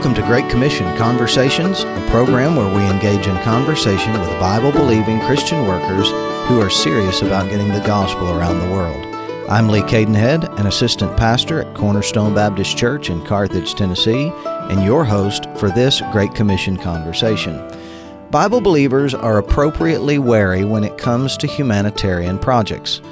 Welcome to Great Commission Conversations, a program where we engage in conversation with Bible believing Christian workers who are serious about getting the gospel around the world. I'm Lee Cadenhead, an assistant pastor at Cornerstone Baptist Church in Carthage, Tennessee, and your host for this Great Commission Conversation. Bible believers are appropriately wary when it comes to humanitarian projects.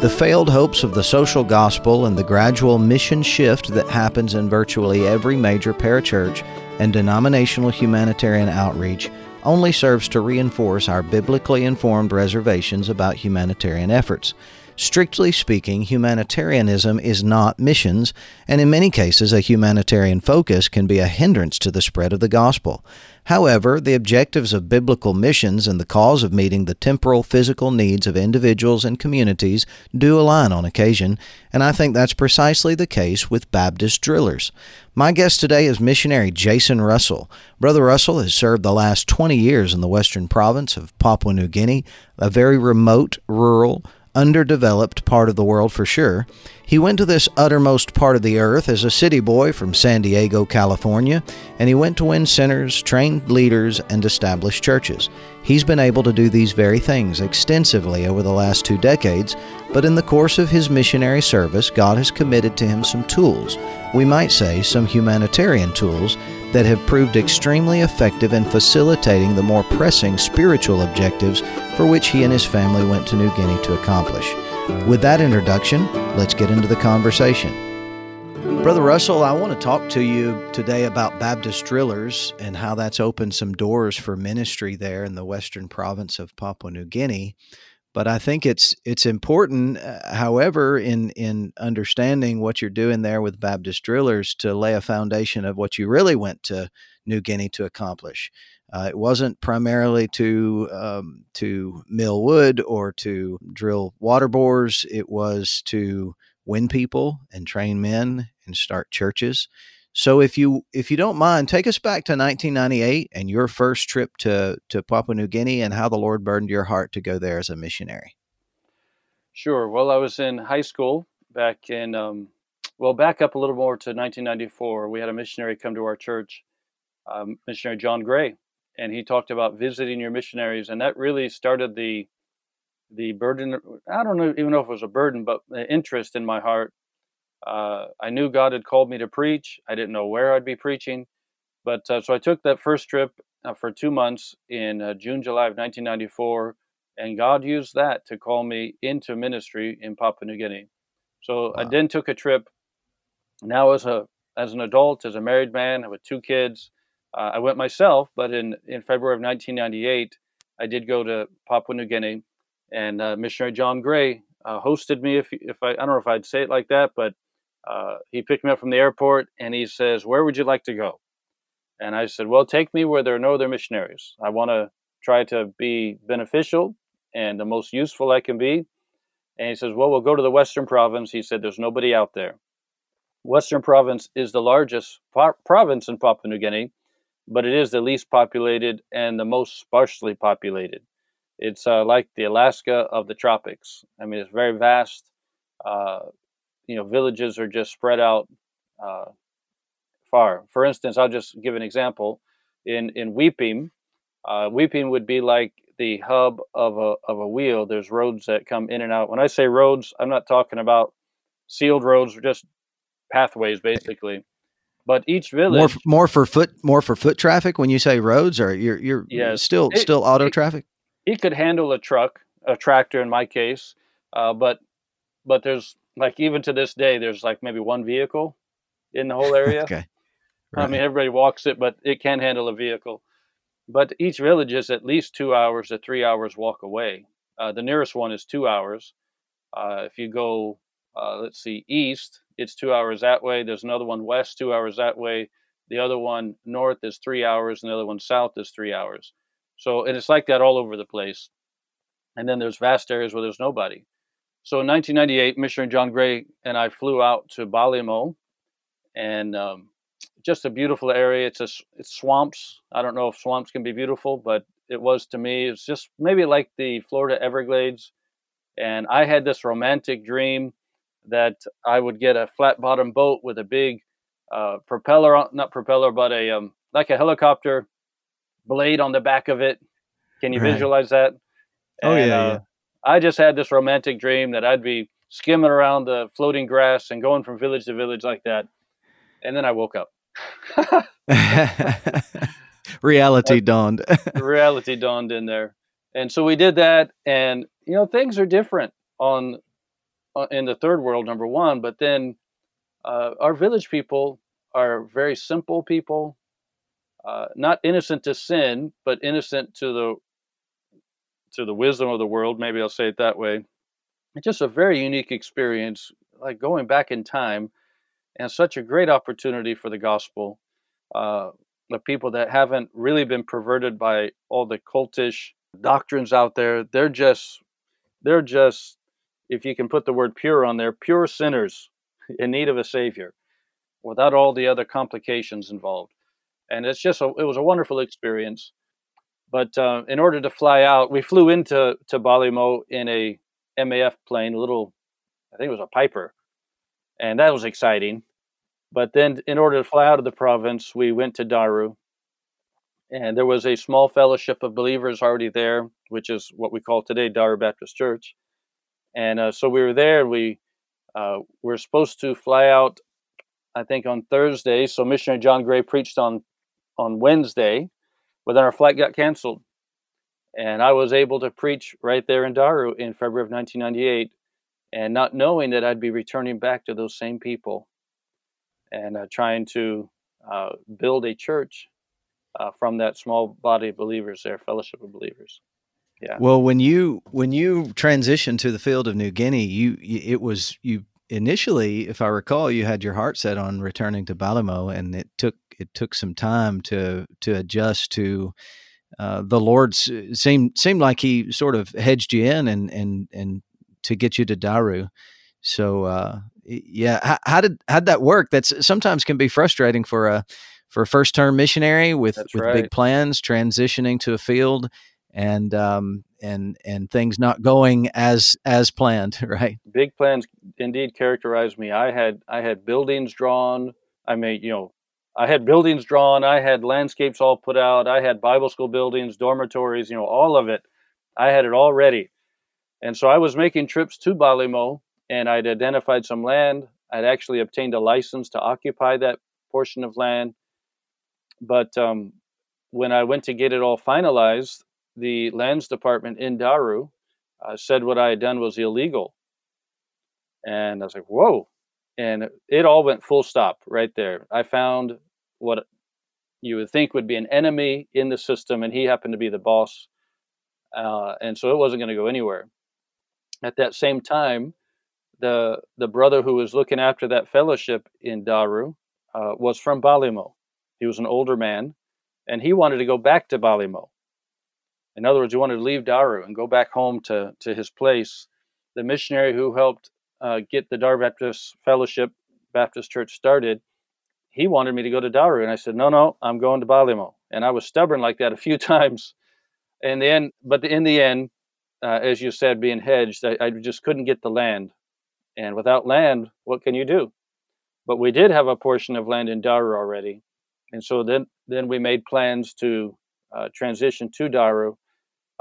The failed hopes of the social gospel and the gradual mission shift that happens in virtually every major parachurch and denominational humanitarian outreach only serves to reinforce our biblically informed reservations about humanitarian efforts. Strictly speaking, humanitarianism is not missions, and in many cases, a humanitarian focus can be a hindrance to the spread of the gospel. However, the objectives of biblical missions and the cause of meeting the temporal physical needs of individuals and communities do align on occasion, and I think that's precisely the case with Baptist drillers. My guest today is missionary Jason Russell. Brother Russell has served the last 20 years in the western province of Papua New Guinea, a very remote, rural, underdeveloped part of the world for sure. He went to this uttermost part of the earth as a city boy from San Diego, California, and he went to win sinners, train leaders, and establish churches. He's been able to do these very things extensively over the last two decades, but in the course of his missionary service, God has committed to him some tools, we might say some humanitarian tools, that have proved extremely effective in facilitating the more pressing spiritual objectives for which he and his family went to New Guinea to accomplish. With that introduction, let's get into the conversation. Brother Russell, I want to talk to you today about Baptist drillers and how that's opened some doors for ministry there in the western province of Papua New Guinea. But I think it's it's important, uh, however, in in understanding what you're doing there with Baptist drillers to lay a foundation of what you really went to New Guinea to accomplish. Uh, it wasn't primarily to um, to mill wood or to drill water bores. It was to win people and train men and start churches. So if you if you don't mind, take us back to 1998 and your first trip to to Papua New Guinea and how the Lord burdened your heart to go there as a missionary. Sure. Well, I was in high school back in um, well, back up a little more to 1994. We had a missionary come to our church, um, missionary John Gray, and he talked about visiting your missionaries, and that really started the the burden. I don't know, even know if it was a burden, but the interest in my heart uh, I knew God had called me to preach. I didn't know where I'd be preaching, but uh, so I took that first trip uh, for two months in uh, June, July of 1994, and God used that to call me into ministry in Papua New Guinea. So wow. I then took a trip. Now, as a as an adult, as a married man with two kids, uh, I went myself. But in in February of 1998, I did go to Papua New Guinea, and uh, missionary John Gray hosted me. If if I I don't know if I'd say it like that, but uh, he picked me up from the airport and he says, Where would you like to go? And I said, Well, take me where there are no other missionaries. I want to try to be beneficial and the most useful I can be. And he says, Well, we'll go to the Western Province. He said, There's nobody out there. Western Province is the largest province in Papua New Guinea, but it is the least populated and the most sparsely populated. It's uh, like the Alaska of the tropics. I mean, it's very vast. Uh, you know villages are just spread out uh, far. For instance, I'll just give an example. In in Wipim, uh, Wipim would be like the hub of a of a wheel. There's roads that come in and out. When I say roads, I'm not talking about sealed roads, just pathways, basically. But each village more more for foot more for foot traffic. When you say roads, or you're you're yes. still it, still auto it, traffic. It could handle a truck, a tractor in my case, uh, but but there's like even to this day, there's like maybe one vehicle in the whole area. okay. Right. I mean, everybody walks it, but it can handle a vehicle. But each village is at least two hours to three hours walk away. Uh, the nearest one is two hours. Uh, if you go, uh, let's see, east, it's two hours that way. There's another one west, two hours that way. The other one north is three hours, and the other one south is three hours. So and it's like that all over the place. And then there's vast areas where there's nobody. So in 1998, Missionary John Gray and I flew out to Balimo, and um, just a beautiful area. It's a it's swamps. I don't know if swamps can be beautiful, but it was to me. It's just maybe like the Florida Everglades, and I had this romantic dream that I would get a flat bottom boat with a big uh, propeller, on, not propeller, but a um, like a helicopter blade on the back of it. Can you Right. visualize that? Oh, And, yeah, uh, yeah. I just had this romantic dream that I'd be skimming around the floating grass and going from village to village like that. And then I woke up. Reality dawned. reality dawned in there and so we did that and you know things are different on, on in the third world number one but then uh, our village people are very simple people uh, not innocent to sin but innocent to the to the wisdom of the world maybe i'll say it that way. It's just a very unique experience like going back in time and such a great opportunity for the gospel uh, the people that haven't really been perverted by all the cultish doctrines out there. They're just they're just if you can put the word pure on there pure sinners in need of a savior without all the other complications involved and it's just a, it was a wonderful experience but uh, in order to fly out we flew into to Balimo in a MAF plane a little I think it was a Piper and that was exciting but then, in order to fly out of the province, we went to Daru. And there was a small fellowship of believers already there, which is what we call today Daru Baptist Church. And uh, so we were there. We uh, were supposed to fly out, I think, on Thursday. So missionary John Gray preached on on Wednesday, but then our flight got canceled. And I was able to preach right there in Daru in February of 1998, and not knowing that I'd be returning back to those same people and uh, trying to uh, build a church uh, from that small body of believers there, fellowship of believers. Yeah. Well, when you when you transitioned to the field of New Guinea, you, you it was you initially, if I recall, you had your heart set on returning to Balimo, and it took it took some time to to adjust to uh, the Lord's seemed seemed like He sort of hedged you in and and and to get you to Daru. So uh, yeah, how, how did how did that work? That's sometimes can be frustrating for a for a first term missionary with That's with right. big plans transitioning to a field and um and and things not going as as planned right Big plans indeed characterized me. I had I had buildings drawn. I mean, you know, I had buildings drawn. I had landscapes all put out. I had Bible school buildings, dormitories, you know, all of it. I had it all ready. And so I was making trips to Balimo and I'd identified some land. I'd actually obtained a license to occupy that portion of land. But um, when I went to get it all finalized, the lands department in Daru uh, said what I had done was illegal. And I was like, whoa. And it all went full stop right there. I found what you would think would be an enemy in the system, and he happened to be the boss. Uh, and so it wasn't going to go anywhere. At that same time, the the brother who was looking after that fellowship in Daru uh, was from Balimo. He was an older man, and he wanted to go back to Balimo. In other words, he wanted to leave Daru and go back home to to his place. The missionary who helped uh, get the Dar Baptist Fellowship Baptist Church started, he wanted me to go to Daru, and I said, "No, no, I'm going to Balimo." And I was stubborn like that a few times. In the end, but in the end, uh, as you said, being hedged, I, I just couldn't get the land. And without land, what can you do? But we did have a portion of land in Daru already, and so then then we made plans to uh, transition to Daru.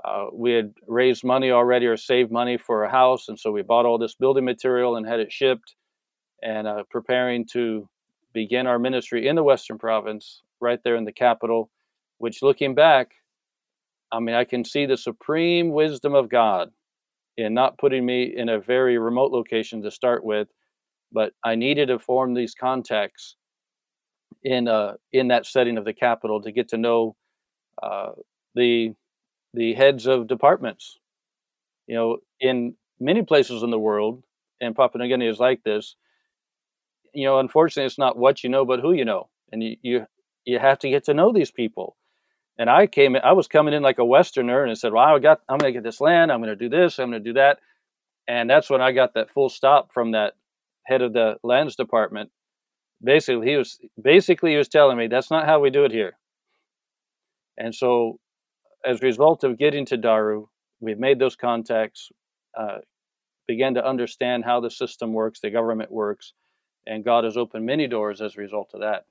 Uh, we had raised money already or saved money for a house, and so we bought all this building material and had it shipped, and uh, preparing to begin our ministry in the Western Province, right there in the capital. Which, looking back, I mean, I can see the supreme wisdom of God in not putting me in a very remote location to start with, but I needed to form these contacts in uh, in that setting of the capital to get to know uh, the the heads of departments. You know, in many places in the world, and Papua New Guinea is like this. You know, unfortunately, it's not what you know, but who you know, and you you, you have to get to know these people and I came in, I was coming in like a Westerner and I said, Well, I got I'm gonna get this land, I'm gonna do this, I'm gonna do that. And that's when I got that full stop from that head of the lands department. Basically, he was basically he was telling me that's not how we do it here. And so as a result of getting to Daru, we've made those contacts, uh, began to understand how the system works, the government works, and God has opened many doors as a result of that.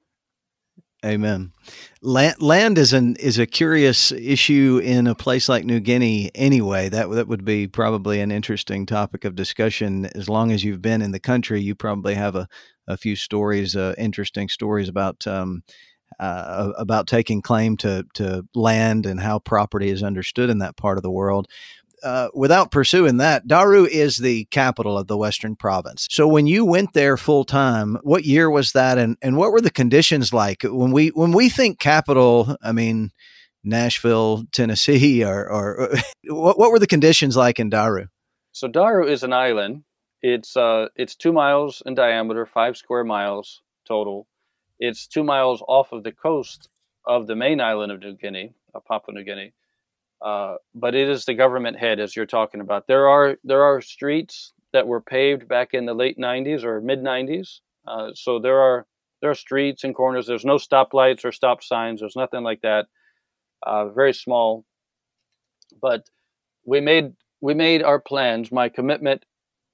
Amen. Land, land is an is a curious issue in a place like New Guinea. Anyway, that that would be probably an interesting topic of discussion. As long as you've been in the country, you probably have a, a few stories, uh, interesting stories about um, uh, about taking claim to to land and how property is understood in that part of the world uh, without pursuing that, Daru is the capital of the Western Province. So when you went there full time, what year was that, and and what were the conditions like when we when we think capital? I mean, Nashville, Tennessee, or or what what were the conditions like in Daru? So Daru is an island. It's uh it's two miles in diameter, five square miles total. It's two miles off of the coast of the main island of New Guinea, of Papua New Guinea uh, but it is the government head, as you're talking about. There are there are streets that were paved back in the late '90s or mid '90s. Uh, so there are there are streets and corners. There's no stoplights or stop signs. There's nothing like that. Uh, very small. But we made we made our plans. My commitment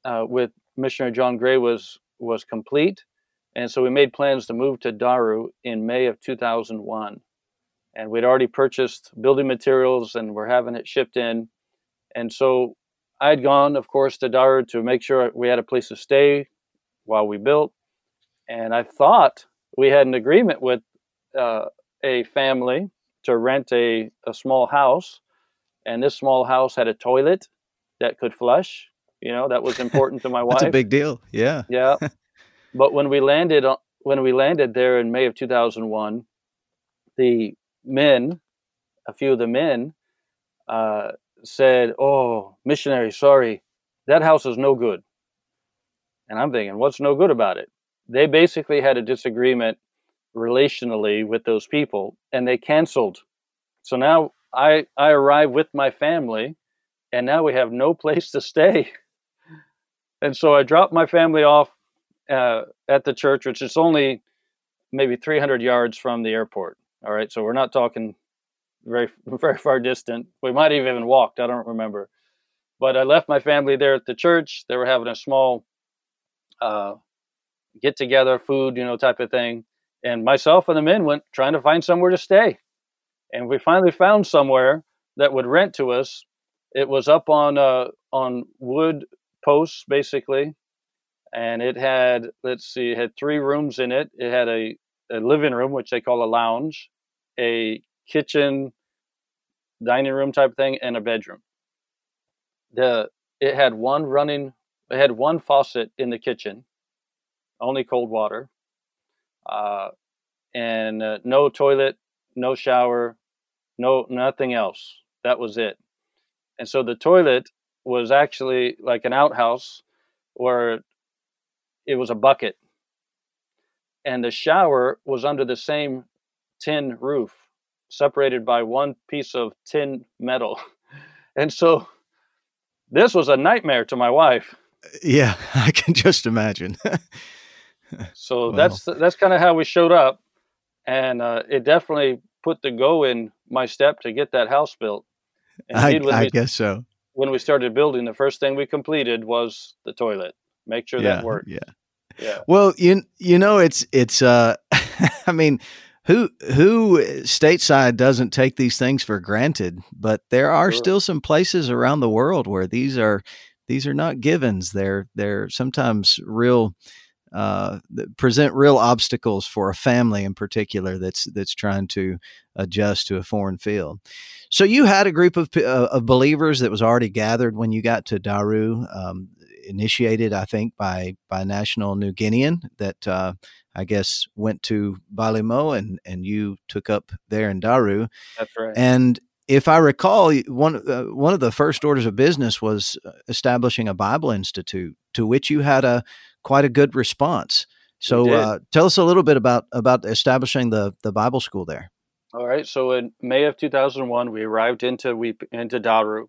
uh, with Missionary John Gray was was complete, and so we made plans to move to Daru in May of 2001 and we'd already purchased building materials and we're having it shipped in. And so I'd gone, of course, to Daru to make sure we had a place to stay while we built. And I thought we had an agreement with uh, a family to rent a, a small house. And this small house had a toilet that could flush. You know, that was important to my wife. That's a big deal. Yeah. Yeah. but when we landed, when we landed there in May of 2001, the men, a few of the men, uh, said, "Oh, missionary, sorry, that house is no good." And I'm thinking, what's no good about it? They basically had a disagreement relationally with those people, and they canceled. So now I I arrive with my family, and now we have no place to stay. And so I dropped my family off uh, at the church, which is only maybe 300 yards from the airport. All right, so we're not talking very very far distant. We might have even walked. I don't remember. But I left my family there at the church. They were having a small uh, get together, food, you know, type of thing. And myself and the men went trying to find somewhere to stay. And we finally found somewhere that would rent to us. It was up on uh, on wood posts, basically, and it had let's see, it had three rooms in it. It had a a living room, which they call a lounge, a kitchen, dining room type thing, and a bedroom. The it had one running, it had one faucet in the kitchen, only cold water, uh, and uh, no toilet, no shower, no nothing else. That was it. And so the toilet was actually like an outhouse where it was a bucket and the shower was under the same tin roof, separated by one piece of tin metal. And so this was a nightmare to my wife. Yeah, I can just imagine. so that's that's kind of how we showed up, and uh, it definitely put the go in my step to get that house built. I, I we, guess so. When we started building, the first thing we completed was the toilet. Make sure yeah, that worked. Yeah. Yeah. Well, you you know it's it's uh I mean who who stateside doesn't take these things for granted, but there are sure. still some places around the world where these are these are not givens. They're they're sometimes real uh, present real obstacles for a family in particular that's that's trying to adjust to a foreign field. So you had a group of uh, of believers that was already gathered when you got to Daru. Um, initiated, I think, by by National New Guinean that uh, I guess went to Balimo and and you took up there in Daru. That's right. And if I recall, one uh, one of the first orders of business was uh, establishing a Bible Institute, to which you had a quite a good response. So uh, tell us a little bit about about establishing the the Bible school there. All right. So in May of 2001, we arrived into we into Daru,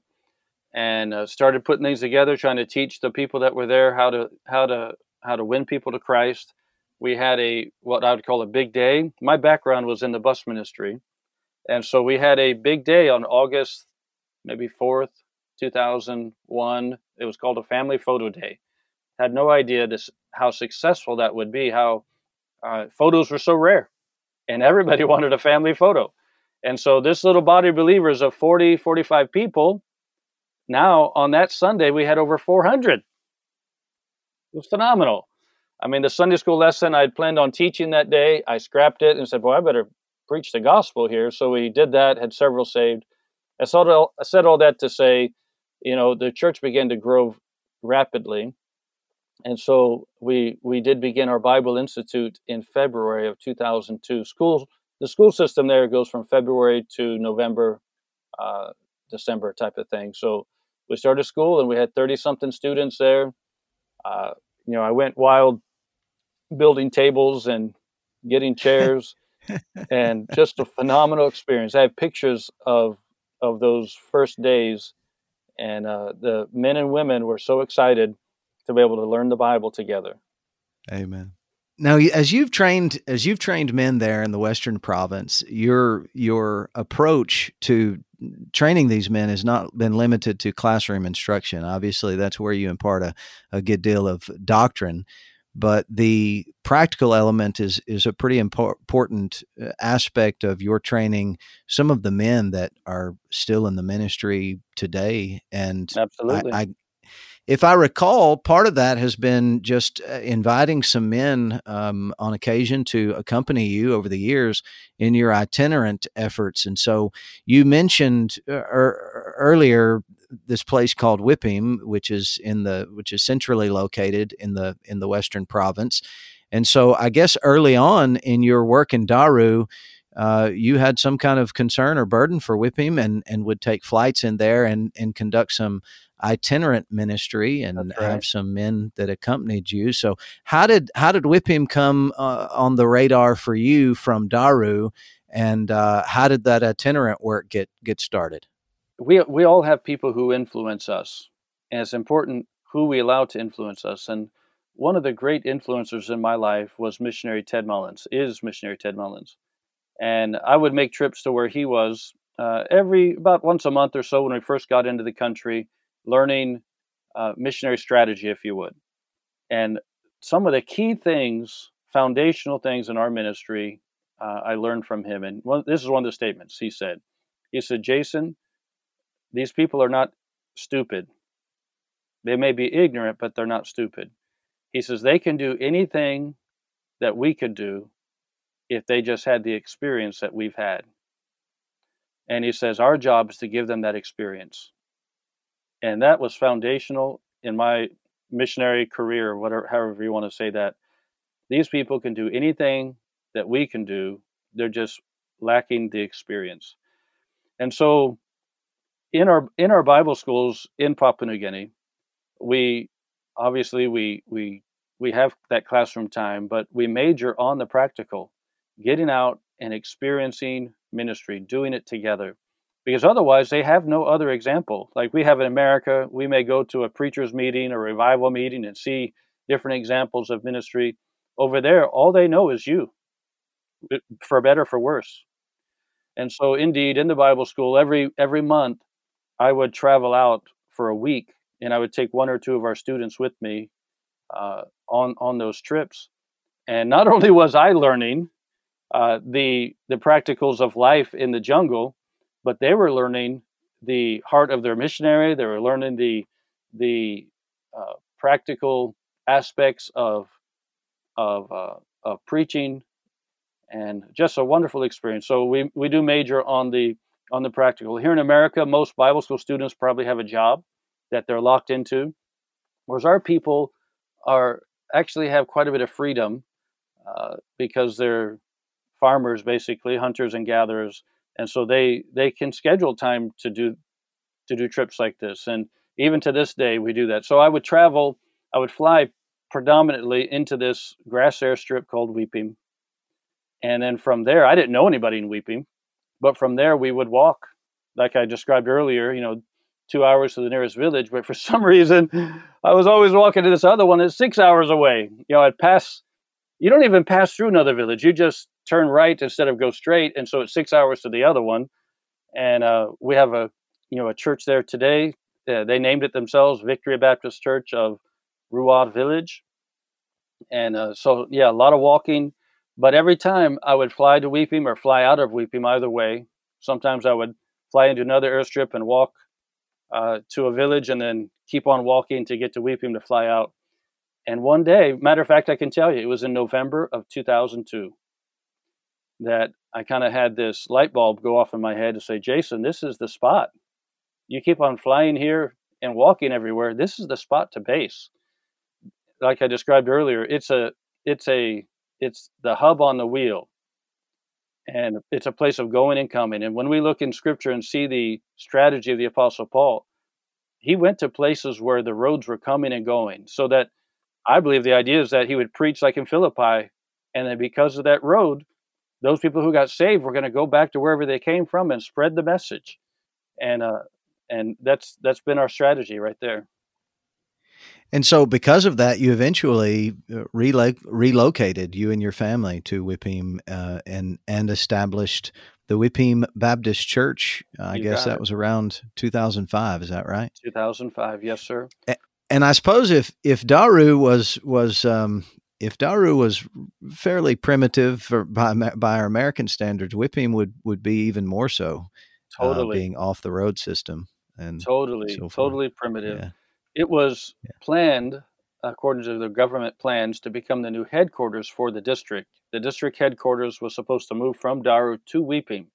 and uh, started putting things together, trying to teach the people that were there how to how to how to win people to Christ. We had a what I would call a big day. My background was in the bus ministry, and so we had a big day on August maybe fourth, two thousand one. It was called a family photo day. had no idea this how successful that would be. How uh, photos were so rare, and everybody wanted a family photo. And so this little body of believers of 40, 45 people, now on that Sunday we had over 400. It was phenomenal. I mean, the Sunday school lesson I had planned on teaching that day, I scrapped it and said, "Boy, I better preach the gospel here." So we did that, had several saved. I said all, I said all that to say, you know, the church began to grow rapidly, and so we we did begin our Bible Institute in February of 2002. School the school system there goes from February to November, uh, December type of thing. So we started school and we had 30 something students there. Uh, you know, I went wild building tables and getting chairs and just a phenomenal experience. I have pictures of of those first days and uh, the men and women were so excited to be able to learn the Bible together. Amen. Now, as you've trained as you've trained men there in the Western Province, your your approach to training these men has not been limited to classroom instruction. Obviously, that's where you impart a, a good deal of doctrine, but the practical element is is a pretty important uh, aspect of your training. Some of the men that are still in the ministry today, and absolutely, I, I if I recall, part of that has been just uh, inviting some men um, on occasion to accompany you over the years in your itinerant efforts. And so you mentioned uh, er, earlier this place called Wipim, which is in the which is centrally located in the in the Western Province. And so I guess early on in your work in Daru, uh, you had some kind of concern or burden for Wipim and, and would take flights in there and, and conduct some itinerant ministry and right. have some men that accompanied you. So how did how did Wipim come uh, on the radar for you from Daru, and uh, how did that itinerant work get get started? We we all have people who influence us, and it's important who we allow to influence us. And one of the great influencers in my life was missionary Ted Mullins. Is missionary Ted Mullins, and I would make trips to where he was uh, every about once a month or so when we first got into the country learning uh, missionary strategy, if you would. And some of the key things, foundational things in our ministry, uh, I learned from him. And one, this is one of the statements he said. He said, Jason, these people are not stupid. They may be ignorant, but they're not stupid. He says they can do anything that we could do if they just had the experience that we've had. And he says our job is to give them that experience and that was foundational in my missionary career, whatever, however you want to say that. These people can do anything that we can do. They're just lacking the experience. And so, in our in our Bible schools in Papua New Guinea, we obviously we we we have that classroom time, but we major on the practical, getting out and experiencing ministry, doing it together because otherwise they have no other example. Like we have in America, we may go to a preacher's meeting or revival meeting and see different examples of ministry. Over there, all they know is you, for better for worse. And so, indeed, in the Bible school, every every month, I would travel out for a week, and I would take one or two of our students with me uh, on on those trips. And not only was I learning uh, the the practicals of life in the jungle, but they were learning the heart of their missionary. They were learning the the uh, practical aspects of of uh, of preaching, and just a wonderful experience. So we we do major on the on the practical. Here in America, most Bible school students probably have a job that they're locked into, whereas our people are actually have quite a bit of freedom uh, because they're farmers, basically hunters and gatherers, and so they they can schedule time to do to do trips like this and even to this day we do that. So i would travel i would fly predominantly into this grass airstrip called Wipim and then from there i didn't know anybody in Wipim but from there we would walk like i described earlier you know two hours to the nearest village but for some reason i was always walking to this other one that's six hours away. You know i'd pass you don't even pass through another village you just turn right instead of go straight, and so it's six hours to the other one. And uh, we have a you know a church there today. Uh, they named it themselves Victory Baptist Church of Ruad village. And uh, so, yeah, a lot of walking. But every time I would fly to Wipim or fly out of Wipim, either way, sometimes I would fly into another airstrip and walk uh, to a village and then keep on walking to get to Wipim to fly out. And one day, matter of fact, I can tell you, it was in November of 2002 that I kind of had this light bulb go off in my head to say, Jason, this is the spot. You keep on flying here and walking everywhere. This is the spot to base. Like I described earlier, it's a it's a it's the hub on the wheel. And it's a place of going and coming. And when we look in scripture and see the strategy of the apostle Paul, he went to places where the roads were coming and going. So that I believe the idea is that he would preach like in Philippi, and then because of that road, those people who got saved were going to go back to wherever they came from and spread the message. And uh, and that's that's been our strategy right there. And so, because of that, you eventually uh, relo- relocated you and your family to Wipim uh, and and established the Wipim Baptist Church. Uh, I guess that it. was around 2005. Is that right? 2005, yes, sir. And I suppose if if Daru was was um, if Daru was fairly primitive for, by by our American standards, Wipim would would be even more so. Uh, totally being off the road system and totally so totally primitive. Yeah. It was yeah. planned according to the government plans to become the new headquarters for the district. The district headquarters was supposed to move from Daru to Wipim.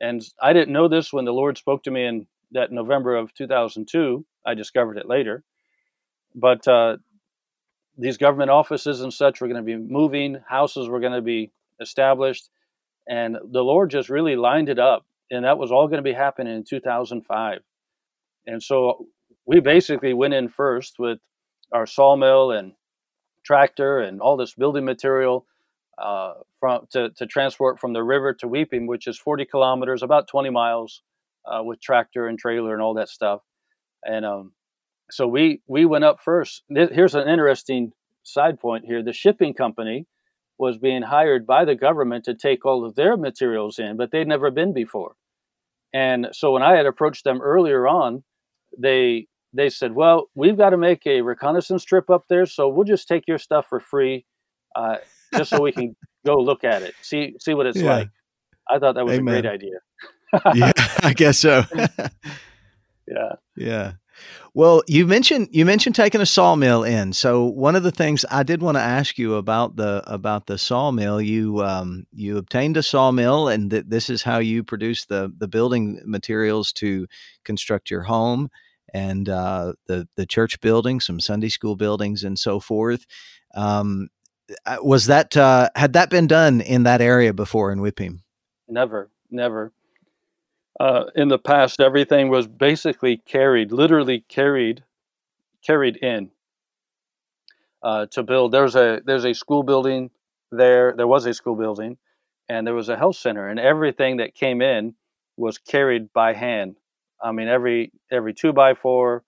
And I didn't know this when the Lord spoke to me in that November of 2002. I discovered it later. But uh, these government offices and such were going to be moving, houses were going to be established. And the Lord just really lined it up. And that was all going to be happening in 2005. And so we basically went in first with our sawmill and tractor and all this building material uh, from to, to transport from the river to Wipim, which is 40 kilometers, about 20 miles, uh, with tractor and trailer and all that stuff. And um, so we we went up first. Here's an interesting side point here: the shipping company was being hired by the government to take all of their materials in, but they'd never been before. And so when I had approached them earlier on, they they said, "Well, we've got to make a reconnaissance trip up there, so we'll just take your stuff for free, uh, just so we can go look at it, see see what it's yeah. like." I thought that was Amen. a great idea. yeah, I guess so. yeah. Yeah. Well, you mentioned you mentioned taking a sawmill in. So one of the things I did want to ask you about the about the sawmill, you um, you obtained a sawmill, and th- this is how you produce the the building materials to construct your home and uh, the the church building, some Sunday school buildings, and so forth. Um, uh, was that uh, had that been done in that area before in Wipim? Never, never uh, in the past, everything was basically carried, literally carried, carried in uh, to build. There's a there's a school building there. There was a school building, and there was a health center, and everything that came in was carried by hand. I mean, every every two by four,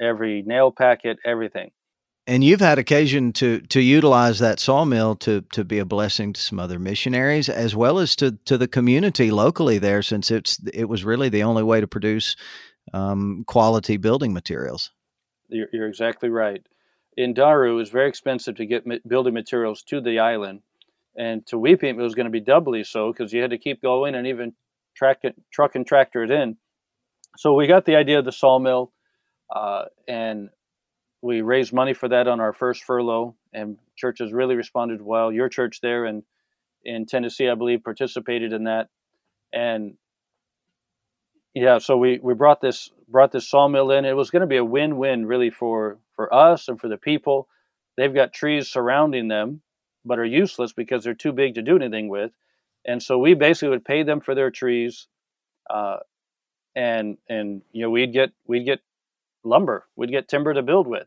every nail packet, everything and you've had occasion to to utilize that sawmill to to be a blessing to some other missionaries as well as to to the community locally there since it's it was really the only way to produce um, quality building materials. You're, you're, exactly right. In daru it was very expensive to get building materials to the island and to Wipim it was going to be doubly so because you had to keep going and even track it, truck and tractor it in. So we got the idea of the sawmill uh, and we raised money for that on our first furlough, and churches really responded well. Your church there in in Tennessee, I believe, participated in that, and yeah, so we we brought this brought this sawmill in. It was going to be a win win really for for us and for the people. They've got trees surrounding them, but are useless because they're too big to do anything with, and so we basically would pay them for their trees, uh, and and you know we'd get we'd get lumber. We'd get timber to build with.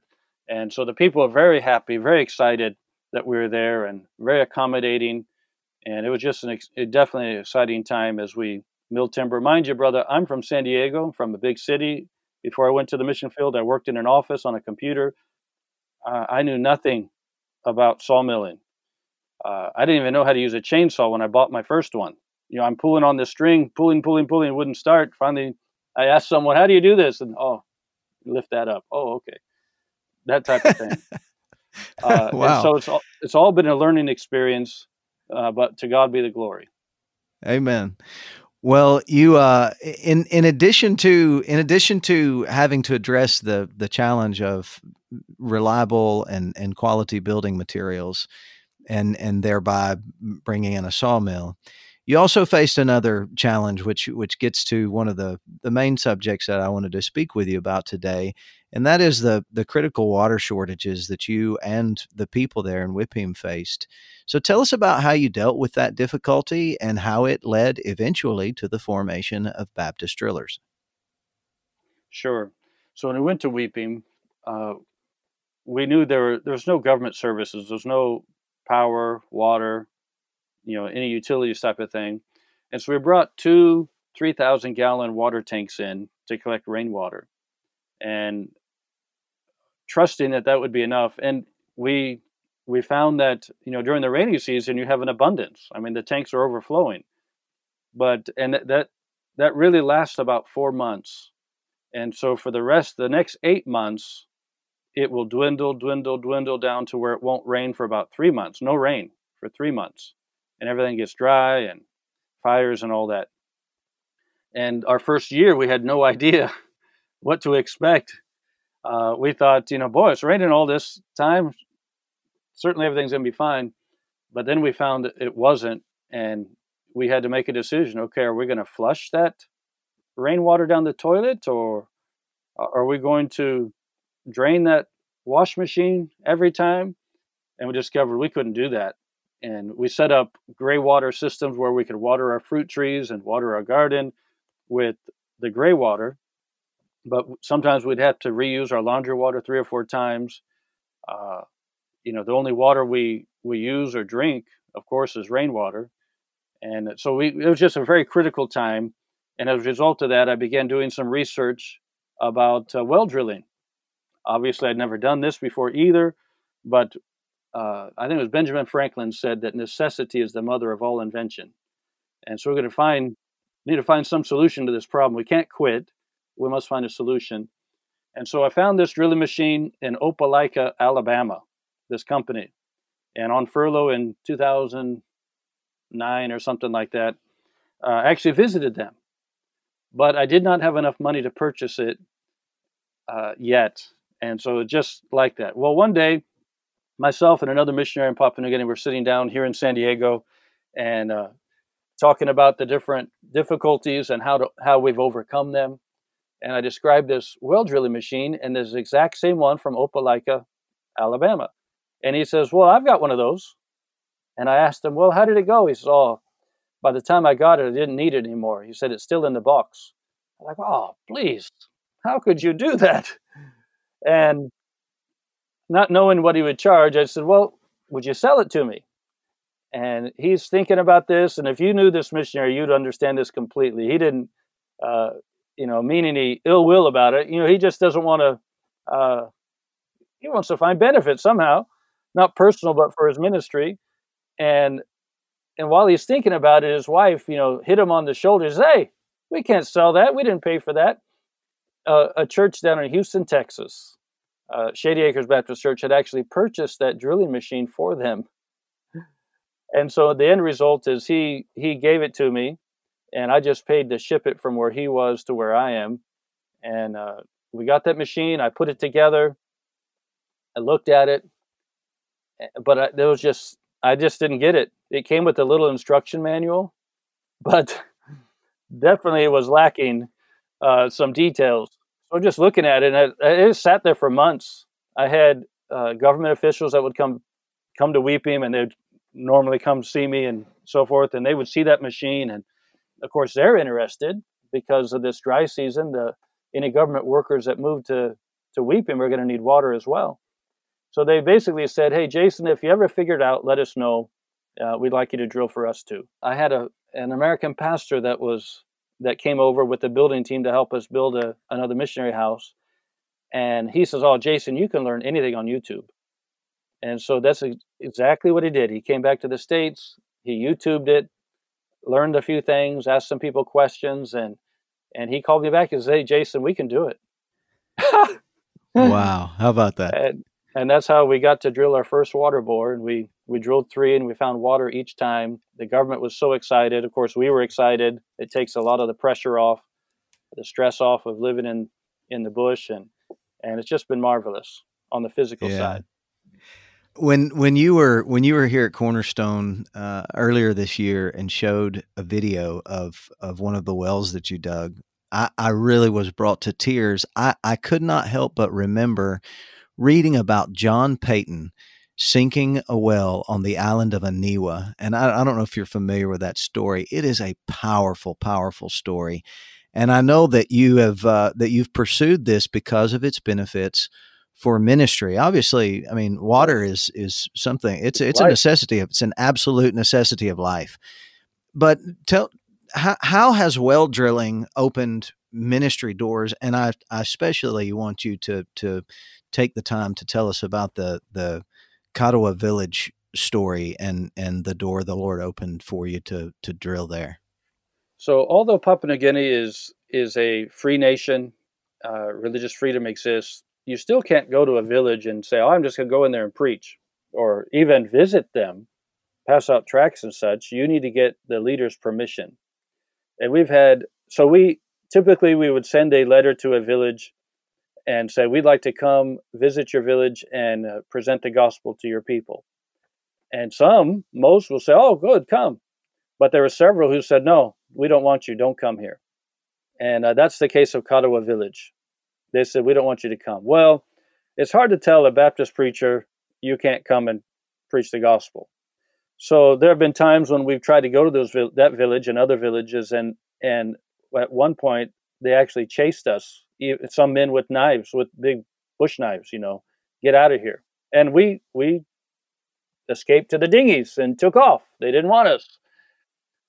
And so the people are very happy, very excited that we were there and very accommodating. And it was just an ex- definitely an exciting time as we milled timber. Mind you, brother, I'm from San Diego, from a big city. Before I went to the mission field, I worked in an office on a computer. Uh, I knew nothing about sawmilling. Uh, I didn't even know how to use a chainsaw when I bought my first one. You know, I'm pulling on the string, pulling, pulling, pulling, it wouldn't start. Finally, I asked someone, "How do you do this?" And oh, lift that up. Oh, okay. that type of thing. Uh, wow. so it's all, it's all been a learning experience, uh, but to God be the glory. Amen. Well, you uh, in in addition to in addition to having to address the the challenge of reliable and and quality building materials, and and thereby bringing in a sawmill, you also faced another challenge, which which gets to one of the the main subjects that I wanted to speak with you about today, and that is the the critical water shortages that you and the people there in Wipim faced. So tell us about how you dealt with that difficulty and how it led eventually to the formation of Baptist Drillers. Sure. So when we went to Wipim, uh, we knew there were there's no government services, there's no power, water, you know, any utilities type of thing, and so we brought two 3,000 gallon water tanks in to collect rainwater, and trusting that that would be enough. And we we found that you know during the rainy season you have an abundance. I mean the tanks are overflowing, but and that that really lasts about four months, and so for the rest the next eight months, it will dwindle, dwindle, dwindle down to where it won't rain for about three months. No rain for three months, and everything gets dry and fires and all that. And our first year we had no idea what to expect uh, we thought, you know, boy, it's raining all this time. Certainly everything's going to be fine. But then we found it wasn't. And we had to make a decision. Okay, are we going to flush that rainwater down the toilet or are we going to drain that wash machine every time? And we discovered we couldn't do that. And we set up gray water systems where we could water our fruit trees and water our garden with the gray water but sometimes we'd have to reuse our laundry water three or four times. Uh, you know, the only water we we use or drink, of course, is rainwater, and so we it was just a very critical time. And as a result of that, I began doing some research about uh, well drilling. Obviously, I'd never done this before either, but uh, I think it was Benjamin Franklin said that necessity is the mother of all invention, and so we're going to find need to find some solution to this problem. We can't quit we must find a solution. And so I found this drilling machine in Opelika, Alabama, this company. And on furlough in 2009 or something like that, uh, I actually visited them. But I did not have enough money to purchase it uh, yet. And so just like that. Well, one day, myself and another missionary in Papua New Guinea were sitting down here in San Diego and uh, talking about the different difficulties and how to how we've overcome them and I described this well drilling machine and this exact same one from Opelika, Alabama. And he says, Well, I've got one of those. And I asked him, Well, how did it go? He says, Oh, by the time I got it, I didn't need it anymore. He said, It's still in the box. I'm like, Oh, please, how could you do that? And not knowing what he would charge, I said, Well, would you sell it to me? And he's thinking about this. And if you knew this missionary, you'd understand this completely. He didn't uh, you know, mean any ill will about it. You know, he just doesn't want to. Uh, he wants to find benefit somehow, not personal, but for his ministry. And and while he's thinking about it, his wife, you know, hit him on the shoulder. Says, "Hey, we can't sell that. We didn't pay for that." Uh, a church down in Houston, Texas, uh, Shady Acres Baptist Church, had actually purchased that drilling machine for them. And so the end result is he he gave it to me and I just paid to ship it from where he was to where I am. And uh, we got that machine. I put it together. I looked at it, eh, but I, there was just I just didn't get it. It came with a little instruction manual, but definitely it was lacking uh, some details. So just looking at it, and it, it sat there for months. I had uh, government officials that would come come to Wipim, and they'd normally come see me and so forth, and they would see that machine and of course, they're interested because of this dry season. The any government workers that move to to Wipim are going to need water as well. So they basically said, "Hey, Jason, if you ever figure it out, let us know. Uh, we'd like you to drill for us too." I had a an American pastor that was that came over with the building team to help us build a, another missionary house, and he says, "Oh, Jason, you can learn anything on YouTube." And so that's exactly what he did. He came back to the states. He YouTubed it learned a few things, asked some people questions, and and he called me back and said, "Hey, Jason, we can do it." wow, how about that? And, and that's how we got to drill our first water bore. And we we drilled three, and we found water each time. The government was so excited. Of course, we were excited. It takes a lot of the pressure off, the stress off of living in in the bush, and and it's just been marvelous on the physical yeah. side. When when you were when you were here at Cornerstone uh, earlier this year and showed a video of of one of the wells that you dug, I, I really was brought to tears. I, I could not help but remember reading about John Paton sinking a well on the island of Aniwa. And I, I, don't know if you're familiar with that story. It is a powerful, powerful story. And I know that you have uh, that you've pursued this because of its benefits for ministry. Obviously, I mean, water is is something. It's it's life. a necessity. Of, it's an absolute necessity of life. But tell how how has well drilling opened ministry doors? And I I especially want you to to take the time to tell us about the the Katawa Village story and and the door the Lord opened for you to to drill there. So, although Papua New Guinea is is a free nation, uh, religious freedom exists. You still can't go to a village and say, "Oh, I'm just going to go in there and preach," or even visit them, pass out tracts and such. You need to get the leader's permission. And we've had so we typically we would send a letter to a village and say, We'd like to come visit your village and uh, present the gospel to your people. And some, most will say, Oh, good, come. But there were several who said, No, we don't want you, don't come here. And uh, that's the case of Katawa Village. They said, We don't want you to come. Well, it's hard to tell a Baptist preacher, you can't come and preach the gospel. So there have been times when we've tried to go to those that village and other villages, and and at one point they actually chased us some men with knives, with big bush knives, you know, get out of here. And we we escaped to the dinghies and took off. They didn't want us.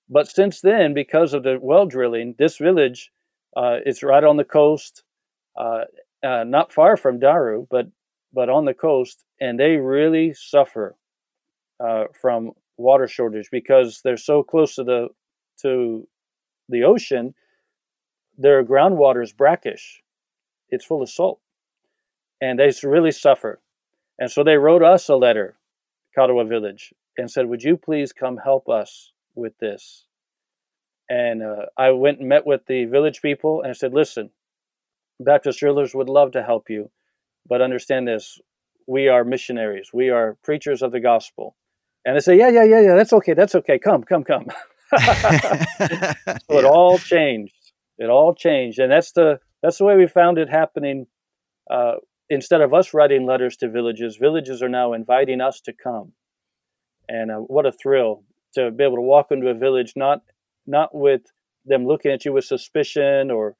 But since then, because of the well drilling, this village uh, is right on the coast, uh, uh, not far from Daru, but but on the coast, and they really suffer uh, from water shortage because they're so close to the to the ocean. Their groundwater is brackish, it's full of salt. And they really suffer. And so they wrote us a letter, Katawa Village, and said, Would you please come help us with this? And uh, I went and met with the village people and I said, Listen, Baptist drillers would love to help you, but understand this we are missionaries, we are preachers of the gospel. And they say, Yeah, yeah, yeah, yeah, that's okay, that's okay, come, come, come. so it all changed. It all changed. And that's the that's the way we found it happening. Uh, instead of us writing letters to villages, villages are now inviting us to come. And uh, what a thrill to be able to walk into a village, not not with them looking at you with suspicion or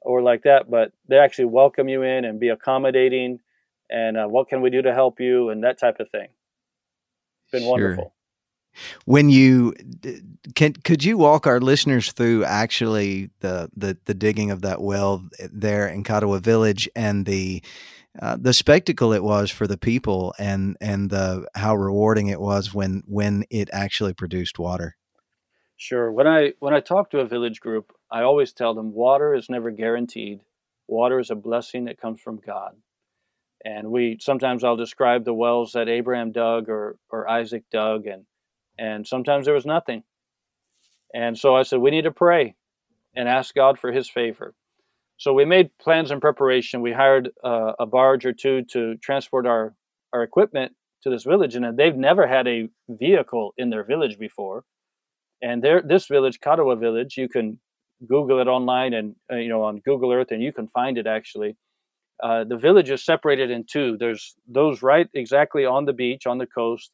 or like that, but they actually welcome you in and be accommodating. And uh, what can we do to help you and that type of thing. It's been sure. wonderful when you can could you walk our listeners through actually the the, the digging of that well there in Katawa village and the uh, the spectacle it was for the people and and the how rewarding it was when when it actually produced water? Sure. When i when i talk to a village group i always tell them water is never guaranteed. Water is a blessing that comes from god. And we sometimes i'll describe the wells that abraham dug or or isaac dug and and sometimes there was nothing. And so I said, we need to pray and ask God for his favor. So we made plans and preparation. We hired uh, a barge or two to transport our, our equipment to this village. And they've never had a vehicle in their village before. And there, this village, Katawa Village, you can Google it online and, uh, you know, on Google Earth, and you can find it actually. Uh, the village is separated in two. There's those right exactly on the beach, on the coast.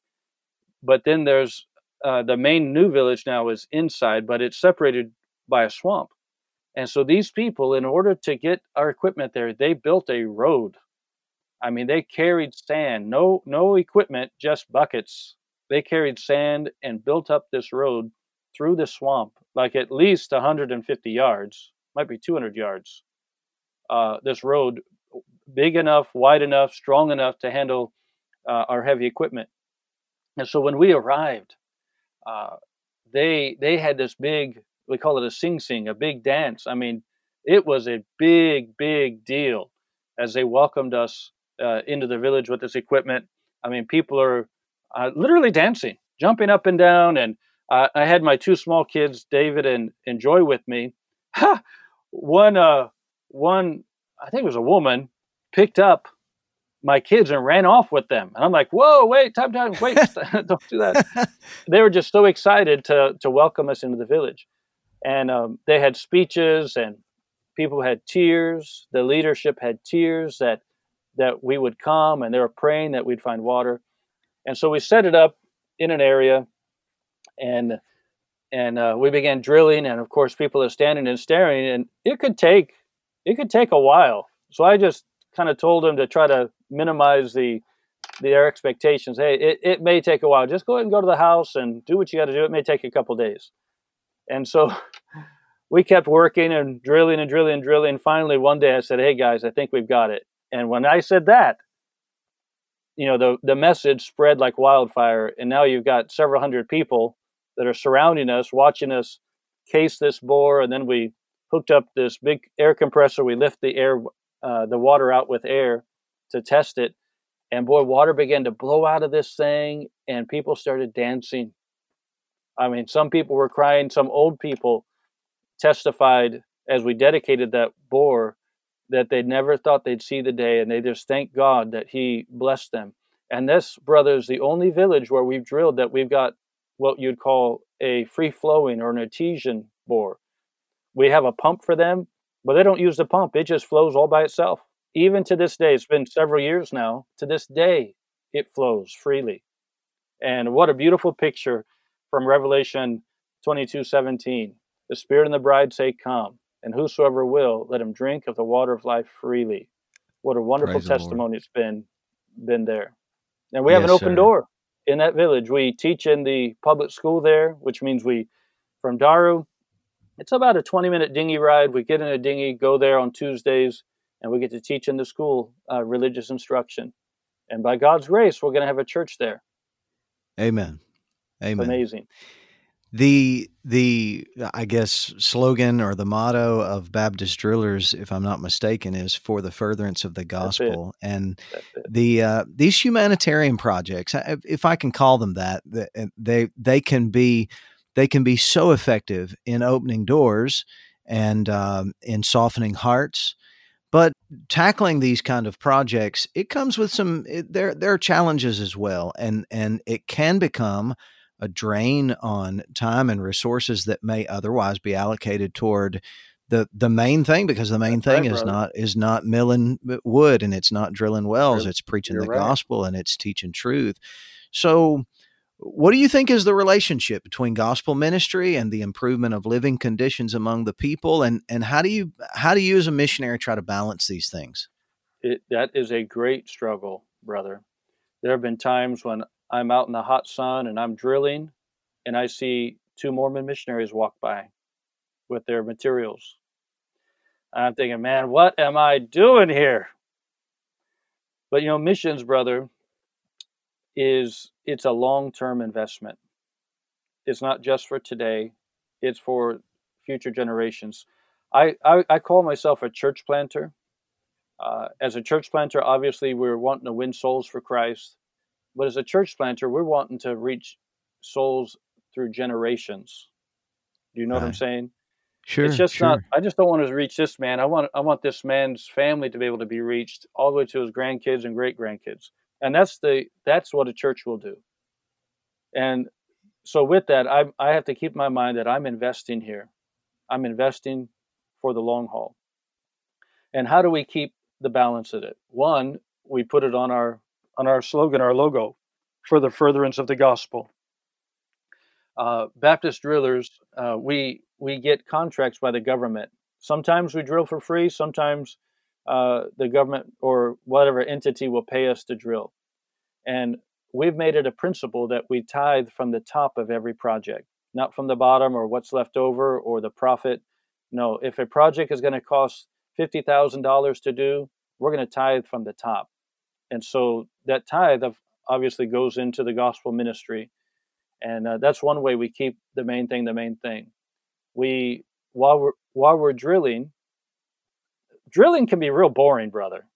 But then there's uh, the main new village now is inside, but it's separated by a swamp. And so these people, in order to get our equipment there, they built a road. I mean, they carried sand, no no equipment, just buckets. They carried sand and built up this road through the swamp, like at least 150 yards, might be 200 yards. Uh, this road, big enough, wide enough, strong enough to handle uh, our heavy equipment. And so when we arrived, uh, they they had this big we call it a sing sing a big dance i mean it was a big big deal as they welcomed us uh, into the village with this equipment. I mean, people are uh, literally dancing, jumping up and down. And uh, I had my two small kids, David and, and Joy, with me. one, uh, one, I think it was a woman, picked up my kids and ran off with them. And I'm like, whoa, wait, time, time, wait, don't do that. they were just so excited to, to welcome us into the village. And um, they had speeches and people had tears. The leadership had tears that, that we would come and they were praying that we'd find water. And so we set it up in an area and and uh, we began drilling and of course people are standing and staring and it could take it could take a while so i just kind of told them to try to minimize the their expectations. Hey, it, it may take a while. Just go ahead and go to the house and do what you got to do. It may take a couple days. And so we kept working and drilling and drilling and drilling. Finally, one day I said, Hey guys, I think we've got it. And when I said that, you know, the, the message spread like wildfire. And now you've got several hundred people that are surrounding us, watching us case this bore. And then we hooked up this big air compressor. We lift the air, uh, the water out with air to test it. And boy, water began to blow out of this thing, and people started dancing. I mean, some people were crying. Some old people testified as we dedicated that bore that they never thought they'd see the day, and they just thank God that He blessed them. And this, brother, is the only village where we've drilled that we've got what you'd call a free flowing or an artesian bore. We have a pump for them, but they don't use the pump, it just flows all by itself even to this day, it's been several years now, to this day, it flows freely. And what a beautiful picture from Revelation 22 17. The Spirit and the bride say, Come, and whosoever will, let him drink of the water of life freely. What a wonderful Praise testimony it's been been there. And we have yes, an open sir. door in that village. We teach in the public school there, which means we, from Daru, it's about a 20 minute dinghy ride. We get in a dinghy, go there on Tuesdays, and we get to teach in the school uh, religious instruction. And by God's grace, we're going to have a church there. Amen. Amen. It's amazing. The the I guess slogan or the motto of Baptist Drillers, if I'm not mistaken, is for the furtherance of the gospel. And the uh, these humanitarian projects, if I can call them that, they they can be they can be so effective in opening doors and um, in softening hearts but tackling these kind of projects, it comes with some it, there there are challenges as well, and and it can become a drain on time and resources that may otherwise be allocated toward the the main thing because the main That's thing right, is brother. not is not milling uh, wood and it's not drilling wells You're, it's preaching the right. gospel and it's teaching truth so what do you think is the relationship between gospel ministry and the improvement of living conditions among the people and and how do you how do you as a missionary try to balance these things? It, that is a great struggle, brother. There have been times when I'm out in the hot sun and I'm drilling and I see two Mormon missionaries walk by with their materials. I'm thinking, man, what am I doing here? But you know, missions, brother, is it's a long-term investment. It's not just for today; it's for future generations. I I, I call myself a church planter. Uh, as a church planter, obviously we're wanting to win souls for Christ, but as a church planter, we're wanting to reach souls through generations. Do you know right. what I'm saying? Sure. It's just sure. not. I just don't want to reach this man. I want. I want this man's family to be able to be reached all the way to his grandkids and great grandkids and that's the that's what a church will do. And so with that i i have to keep my mind that i'm investing here. I'm investing for the long haul. And how do we keep the balance of it? One we put it on our on our slogan our logo for the furtherance of the gospel. Uh, baptist drillers uh, we we get contracts by the government. Sometimes we drill for free sometimes uh, the government or whatever entity will pay us to drill. And we've made it a principle that we tithe from the top of every project, not from the bottom or what's left over or the profit. No, if a project is going to cost $50,000 to do, we're going to tithe from the top. And so that tithe obviously goes into the gospel ministry. And uh, that's one way we keep the main thing the main thing. We while we're while we're drilling, drilling can be real boring, brother.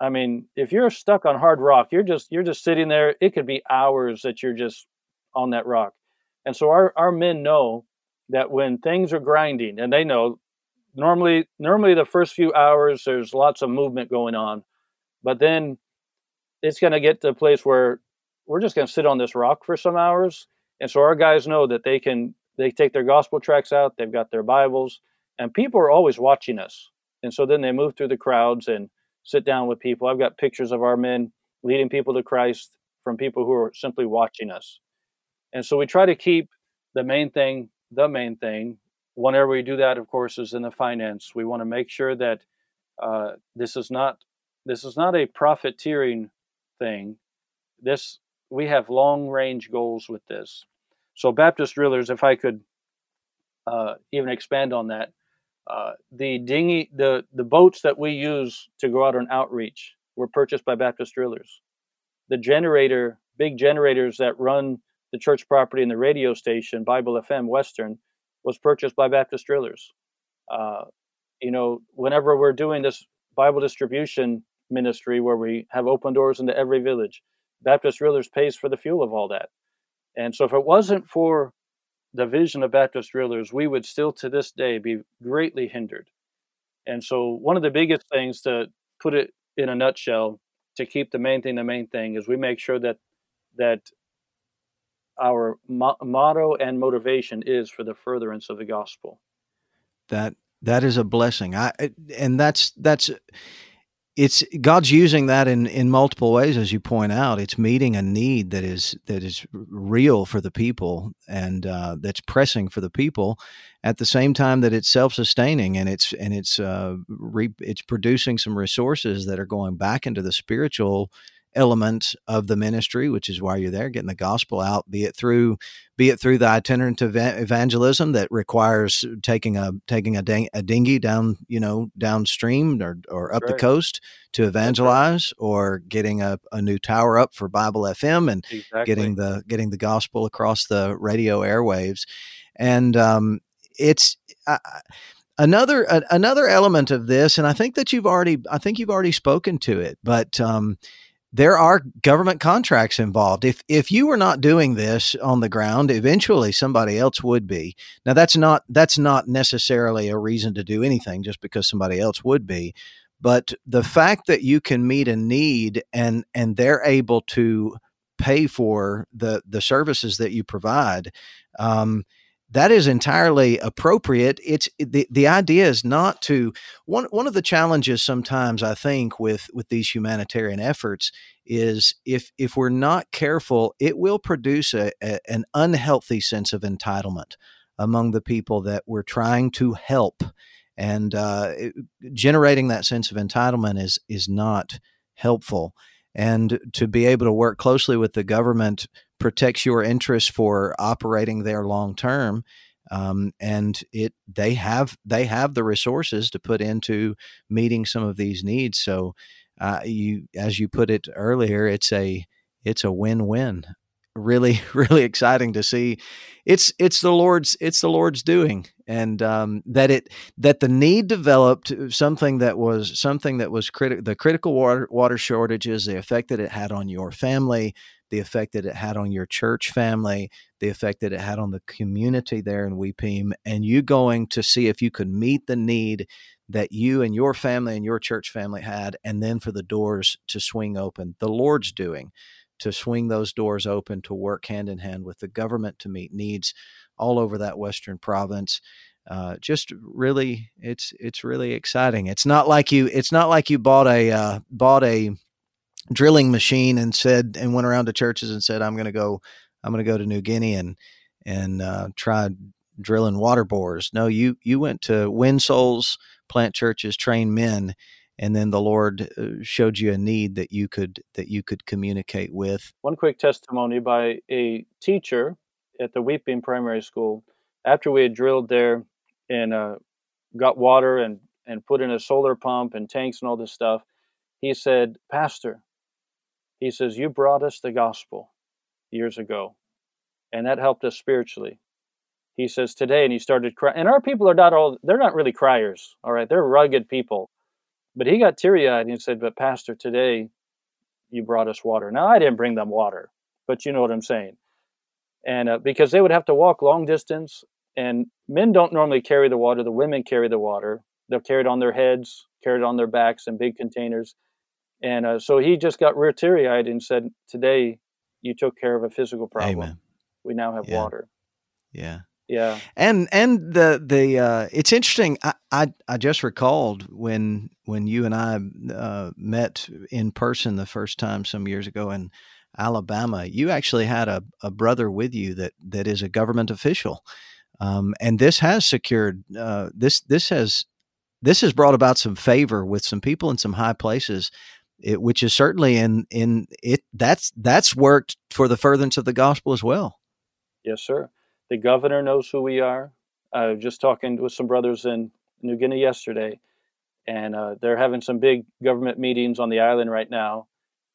I mean, if you're stuck on hard rock, you're just you're just sitting there. It could be hours that you're just on that rock. And so our, our men know that when things are grinding, and they know normally normally the first few hours there's lots of movement going on, but then it's going to get to a place where we're just going to sit on this rock for some hours. And so our guys know that they can they take their gospel tracks out, they've got their Bibles, and people are always watching us. And so then they move through the crowds and sit down with people. I've got pictures of our men leading people to Christ from people who are simply watching us. And so we try to keep the main thing the main thing. Whenever we do that, of course, is in the finance. We want to make sure that uh, this is not this is not a profiteering thing. This we have long range goals with this. So Baptist drillers, if I could uh, even expand on that, uh, the dinghy, the the boats that we use to go out on outreach were purchased by Baptist drillers. The generator, big generators that run the church property and the radio station, Bible FM Western, was purchased by Baptist drillers. Uh, you know, whenever we're doing this Bible distribution ministry where we have open doors into every village, Baptist drillers pays for the fuel of all that. And so if it wasn't for the vision of Baptist drillers, we would still to this day be greatly hindered. And so one of the biggest things to put it in a nutshell to keep the main thing the main thing is we make sure that that our mo- motto and motivation is for the furtherance of the gospel. That that is a blessing. I and that's that's it's God's using that in in multiple ways, as you point out. It's meeting a need that is that is real for the people and uh, that's pressing for the people. At the same time that it's self sustaining and it's and it's uh, re, it's producing some resources that are going back into the spiritual element of the ministry, which is why you're there, getting the gospel out, be it through, be it through the itinerant evangelism that requires taking a taking a, ding, a dinghy down, you know, downstream or or up right. the coast to evangelize, right. or getting a, a new tower up for Bible FM and exactly. getting the getting the gospel across the radio airwaves, and um, it's. Uh, another another element of this and i think that you've already i think you've already spoken to it but um, there are government contracts involved. If if you were not doing this on the ground, eventually somebody else would be. Now that's not that's not necessarily a reason to do anything just because somebody else would be, but the fact that you can meet a need and and they're able to pay for the the services that you provide um, that is entirely appropriate. It's the the idea is not to one one of the challenges sometimes i think with with these humanitarian efforts is if if we're not careful it will produce a, a, an unhealthy sense of entitlement among the people that we're trying to help. And uh, generating that sense of entitlement is is not helpful and to be able to work closely with the government protects your interests for operating there long term. Um, and it they have they have the resources to put into meeting some of these needs. So uh, you, as you put it earlier, it's a it's a win win. Really, really exciting to see. It's it's the Lord's it's the Lord's doing, and um, that it that the need developed something that was something that was critical. The critical water water shortages, the effect that it had on your family, the effect that it had on your church family, the effect that it had on the community there in Wipim, and you going to see if you could meet the need that you and your family and your church family had, and then for the doors to swing open. The Lord's doing to swing those doors open to work hand in hand with the government to meet needs all over that western province. Uh, just really, it's it's really exciting. It's not like you it's not like you bought a uh, bought a drilling machine and said and went around to churches and said, "I'm going to go, I'm going to go to New Guinea and and uh, try drilling water bores." No, you you went to win souls, plant churches, train men, and then the Lord uh, showed you a need that you could that you could communicate with. One quick testimony by a teacher at the Wipim Primary School. After we had drilled there and uh, got water and and put in a solar pump and tanks and all this stuff, he said, "Pastor, he says, You brought us the gospel years ago, and that helped us spiritually. He says, Today, and he started crying. And our people are not all, they're not really criers, all right? They're rugged people. But he got teary eyed and he said, But Pastor, today you brought us water. Now, I didn't bring them water, but you know what I'm saying. And uh, because they would have to walk long distance, and men don't normally carry the water, the women carry the water. They'll carry it on their heads, carry it on their backs in big containers. And uh, so he just got real teary eyed and said, Today you took care of a physical problem. Amen. We now have Yeah. water. Yeah. Yeah. And and the the uh, it's interesting. I, I I just recalled when when you and I uh, met in person the first time some years ago in Alabama. You actually had a, a brother with you that that is a government official, um, and this has secured uh, this this has this has brought about some favor with some people in some high places. It, which is certainly in in it that's that's worked for the furtherance of the gospel as well. Yes, sir. The governor knows who we are. I was just talking with some brothers in New Guinea yesterday, and uh, they're having some big government meetings on the island right now.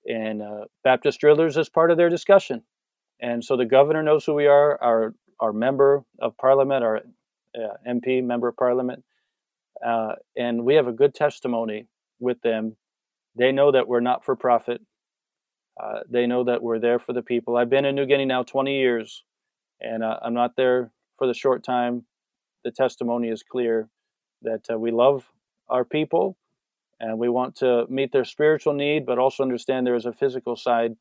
And uh, Baptist Drillers is part of their discussion. And so the governor knows who we are, our, our member of parliament, our uh, MP, member of parliament. Uh, and we have a good testimony with them. They know that we're not for profit. Uh, they know that we're there for the people. I've been in New Guinea now 20 years, and uh, I'm not there for the short time. The testimony is clear that uh, we love our people and we want to meet their spiritual need, but also understand there is a physical side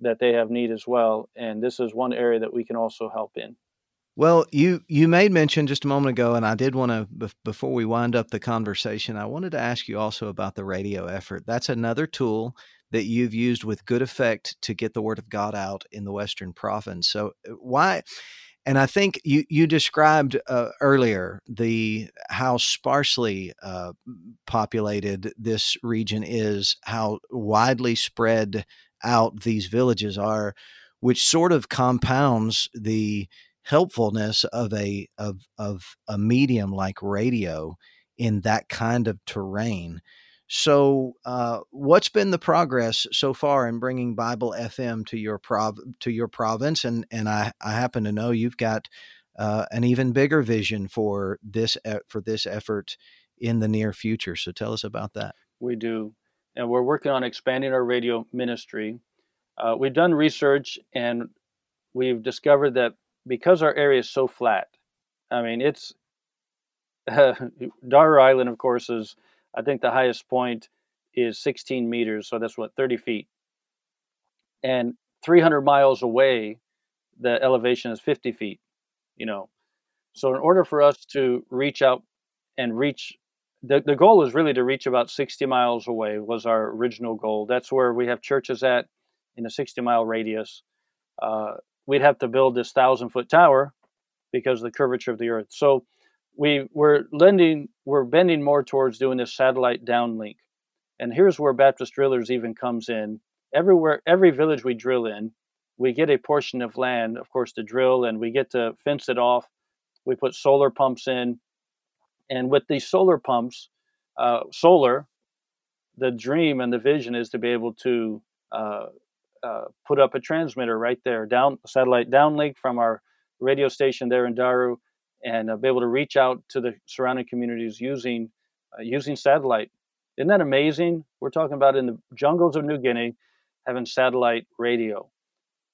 that they have need as well. And this is one area that we can also help in. Well, you you made mention just a moment ago, and I did want to before we wind up the conversation, I wanted to ask you also about the radio effort. That's another tool that you've used with good effect to get the word of God out in the Western Province. So uh, why? And I think you you described uh, earlier the how sparsely uh, populated this region is, how widely spread out these villages are, which sort of compounds the helpfulness of a of of a medium like radio in that kind of terrain. So, uh, what's been the progress so far in bringing Bible FM to your prov- to your province? And and I, I happen to know you've got uh, an even bigger vision for this e- for this effort in the near future. So, tell us about that. We do. And we're working on expanding our radio ministry. Uh, we've done research and we've discovered that because our area is so flat, I mean, it's Daru Island, of course, is I think the highest point is 16 meters, so that's what 30 feet. And 300 miles away, the elevation is 50 feet. You know, so in order for us to reach out and reach, the the goal is really to reach about 60 miles away. Was our original goal. That's where we have churches at in a 60 mile radius. Uh, we'd have to build this thousand foot tower because of the curvature of the earth. So we we're lending we're bending more towards doing this satellite downlink. And here's where baptist drillers even comes in. Everywhere every village we drill in we get a portion of land of course to drill and we get to fence it off. We put solar pumps in. And with these solar pumps uh, solar the dream and the vision is to be able to uh, uh, put up a transmitter right there down satellite downlink from our radio station there in daru and uh, be able to reach out to the surrounding communities using uh, using satellite. Isn't that amazing? We're talking about in the jungles of New Guinea having satellite radio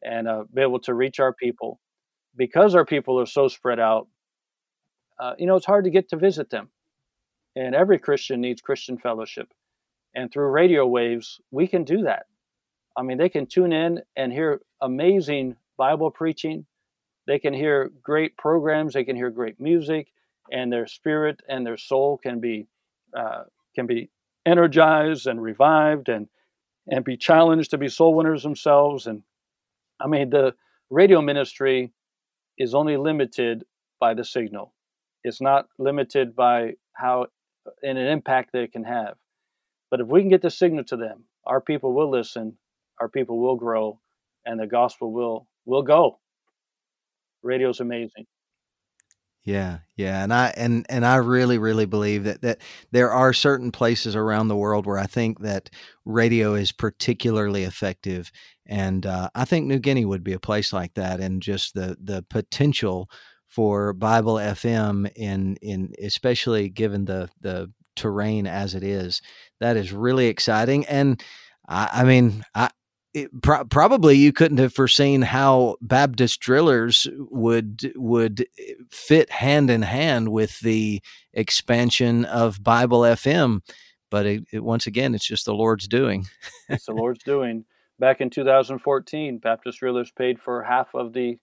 and uh, be able to reach our people because our people are so spread out. Uh, you know, it's hard to get to visit them, and every Christian needs Christian fellowship. And through radio waves, we can do that. I mean, they can tune in and hear amazing Bible preaching they can hear great programs they can hear great music and their spirit and their soul can be uh, can be energized and revived and and be challenged to be soul winners themselves. And i mean the radio ministry is only limited by the signal. It's not limited by how in an impact they can have. But if we can get the signal to them our people will listen our people will grow and the gospel will will go radio's amazing Yeah, yeah, and I and and I really really believe that that there are certain places around the world where I think that radio is particularly effective, and uh, I think New Guinea would be a place like that, and just the the potential for Bible FM in in especially given the the terrain as it is. That is really exciting. And I, I mean, I, it, pro- probably you couldn't have foreseen how Baptist drillers would would eh, fit hand in hand with the expansion of Bible FM. But it, it, once again, it's just the Lord's doing. it's the Lord's doing. Back in 2014, Baptist drillers paid for half of the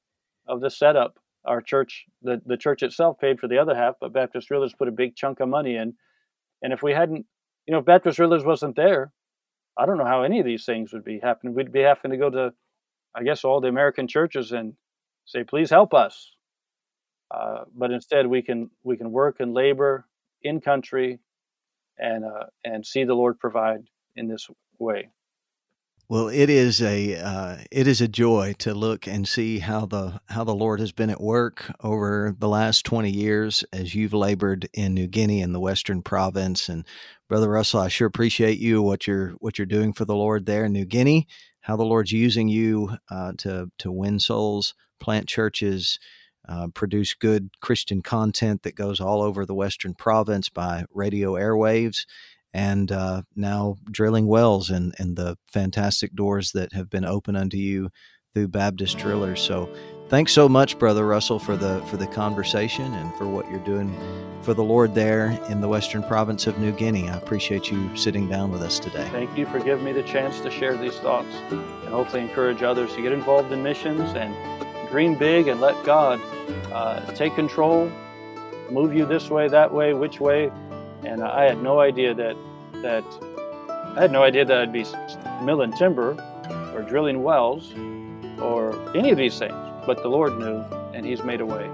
of the setup. Our church, the, the church itself, paid for the other half, but Baptist drillers put a big chunk of money in. And if we hadn't, you know, if Baptist drillers wasn't there, I don't know how any of these things would be happening. We'd be having to go to, I guess, all the American churches and say, "Please help us." Uh, but instead, we can we can work and labor in country, and uh, and see the Lord provide in this way. Well, it is a uh, it is a joy to look and see how the how the Lord has been at work over the last twenty years as you've labored in New Guinea in the Western Province. And Brother Russell, I sure appreciate you what you're what you're doing for the Lord there in New Guinea. How the Lord's using you uh, to to win souls, plant churches, uh, produce good Christian content that goes all over the Western Province by radio airwaves and uh, now drilling wells and, and the fantastic doors that have been open unto you through Baptist drillers. So thanks so much, Brother Russell, for the for the conversation and for what you're doing for the Lord there in the western province of New Guinea. I appreciate you sitting down with us today. Thank you for giving me the chance to share these thoughts and hopefully encourage others to get involved in missions and dream big and let God uh, take control, move you this way, that way, which way and I had no idea that that I had no idea that I'd be milling timber or drilling wells or any of these things. But the Lord knew, and He's made a way.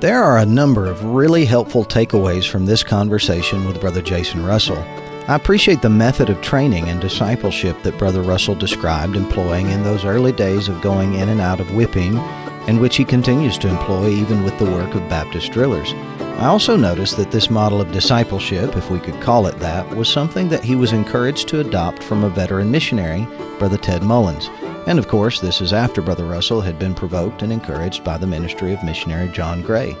There are a number of really helpful takeaways from this conversation with Brother Jason Russell. I appreciate the method of training and discipleship that Brother Russell described employing in those early days of going in and out of Wipim, and which he continues to employ even with the work of Baptist drillers. I also noticed that this model of discipleship, if we could call it that, was something that he was encouraged to adopt from a veteran missionary, Brother Ted Mullins. And of course, this is after Brother Russell had been provoked and encouraged by the ministry of missionary John Gray.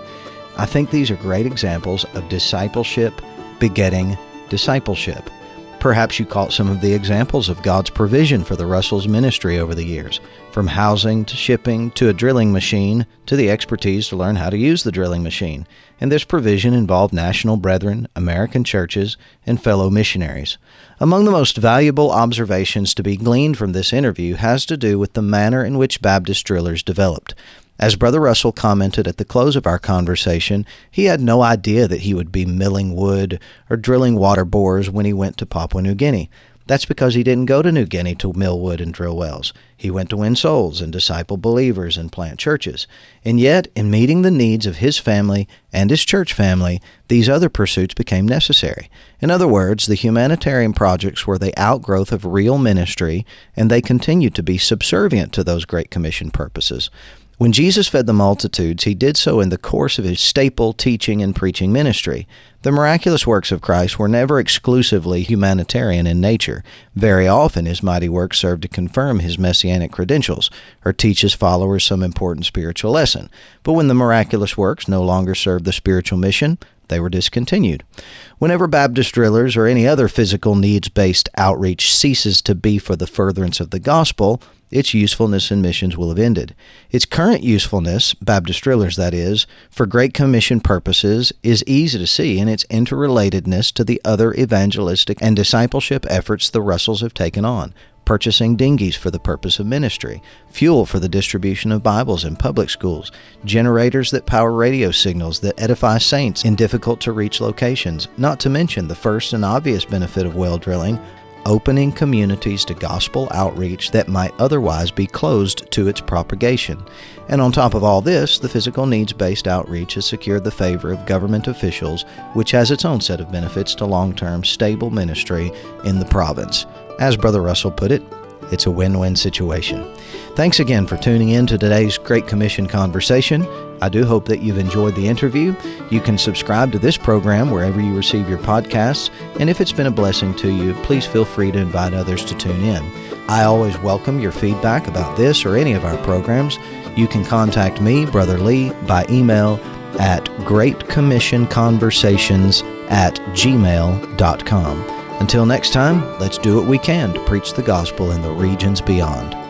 I think these are great examples of discipleship begetting discipleship. Perhaps you caught some of the examples of God's provision for the Russell's ministry over the years, from housing to shipping to a drilling machine to the expertise to learn how to use the drilling machine. And this provision involved national brethren, American churches, and fellow missionaries. Among the most valuable observations to be gleaned from this interview has to do with the manner in which Baptist drillers developed. As Brother Russell commented at the close of our conversation, he had no idea that he would be milling wood or drilling water bores when he went to Papua New Guinea. That's because he didn't go to New Guinea to mill wood and drill wells. He went to win souls and disciple believers and plant churches. And yet, in meeting the needs of his family and his church family, these other pursuits became necessary. In other words, the humanitarian projects were the outgrowth of real ministry, and they continued to be subservient to those Great Commission purposes. When Jesus fed the multitudes, he did so in the course of his staple teaching and preaching ministry. The miraculous works of Christ were never exclusively humanitarian in nature. Very often, his mighty works served to confirm his messianic credentials or teach his followers some important spiritual lesson. But when the miraculous works no longer served the spiritual mission, they were discontinued. Whenever Baptist drillers or any other physical needs based outreach ceases to be for the furtherance of the gospel, its usefulness in missions will have ended. Its current usefulness, Baptist drillers that is, for Great Commission purposes is easy to see in its interrelatedness to the other evangelistic and discipleship efforts the Russells have taken on, purchasing dinghies for the purpose of ministry, fuel for the distribution of Bibles in public schools, generators that power radio signals that edify saints in difficult to reach locations, not to mention the first and obvious benefit of well drilling, opening communities to gospel outreach that might otherwise be closed to its propagation. And on top of all this, the physical needs based outreach has secured the favor of government officials, which has its own set of benefits to long term stable ministry in the province. As Brother Russell put it, it's a win win situation. Thanks again for tuning in to today's Great Commission conversation. I do hope that you've enjoyed the interview. You can subscribe to this program wherever you receive your podcasts, and if it's been a blessing to you, please feel free to invite others to tune in. I always welcome your feedback about this or any of our programs. You can contact me, Brother Lee, by email at greatcommissionconversations at gmail.com. Until next time, let's do what we can to preach the gospel in the regions beyond.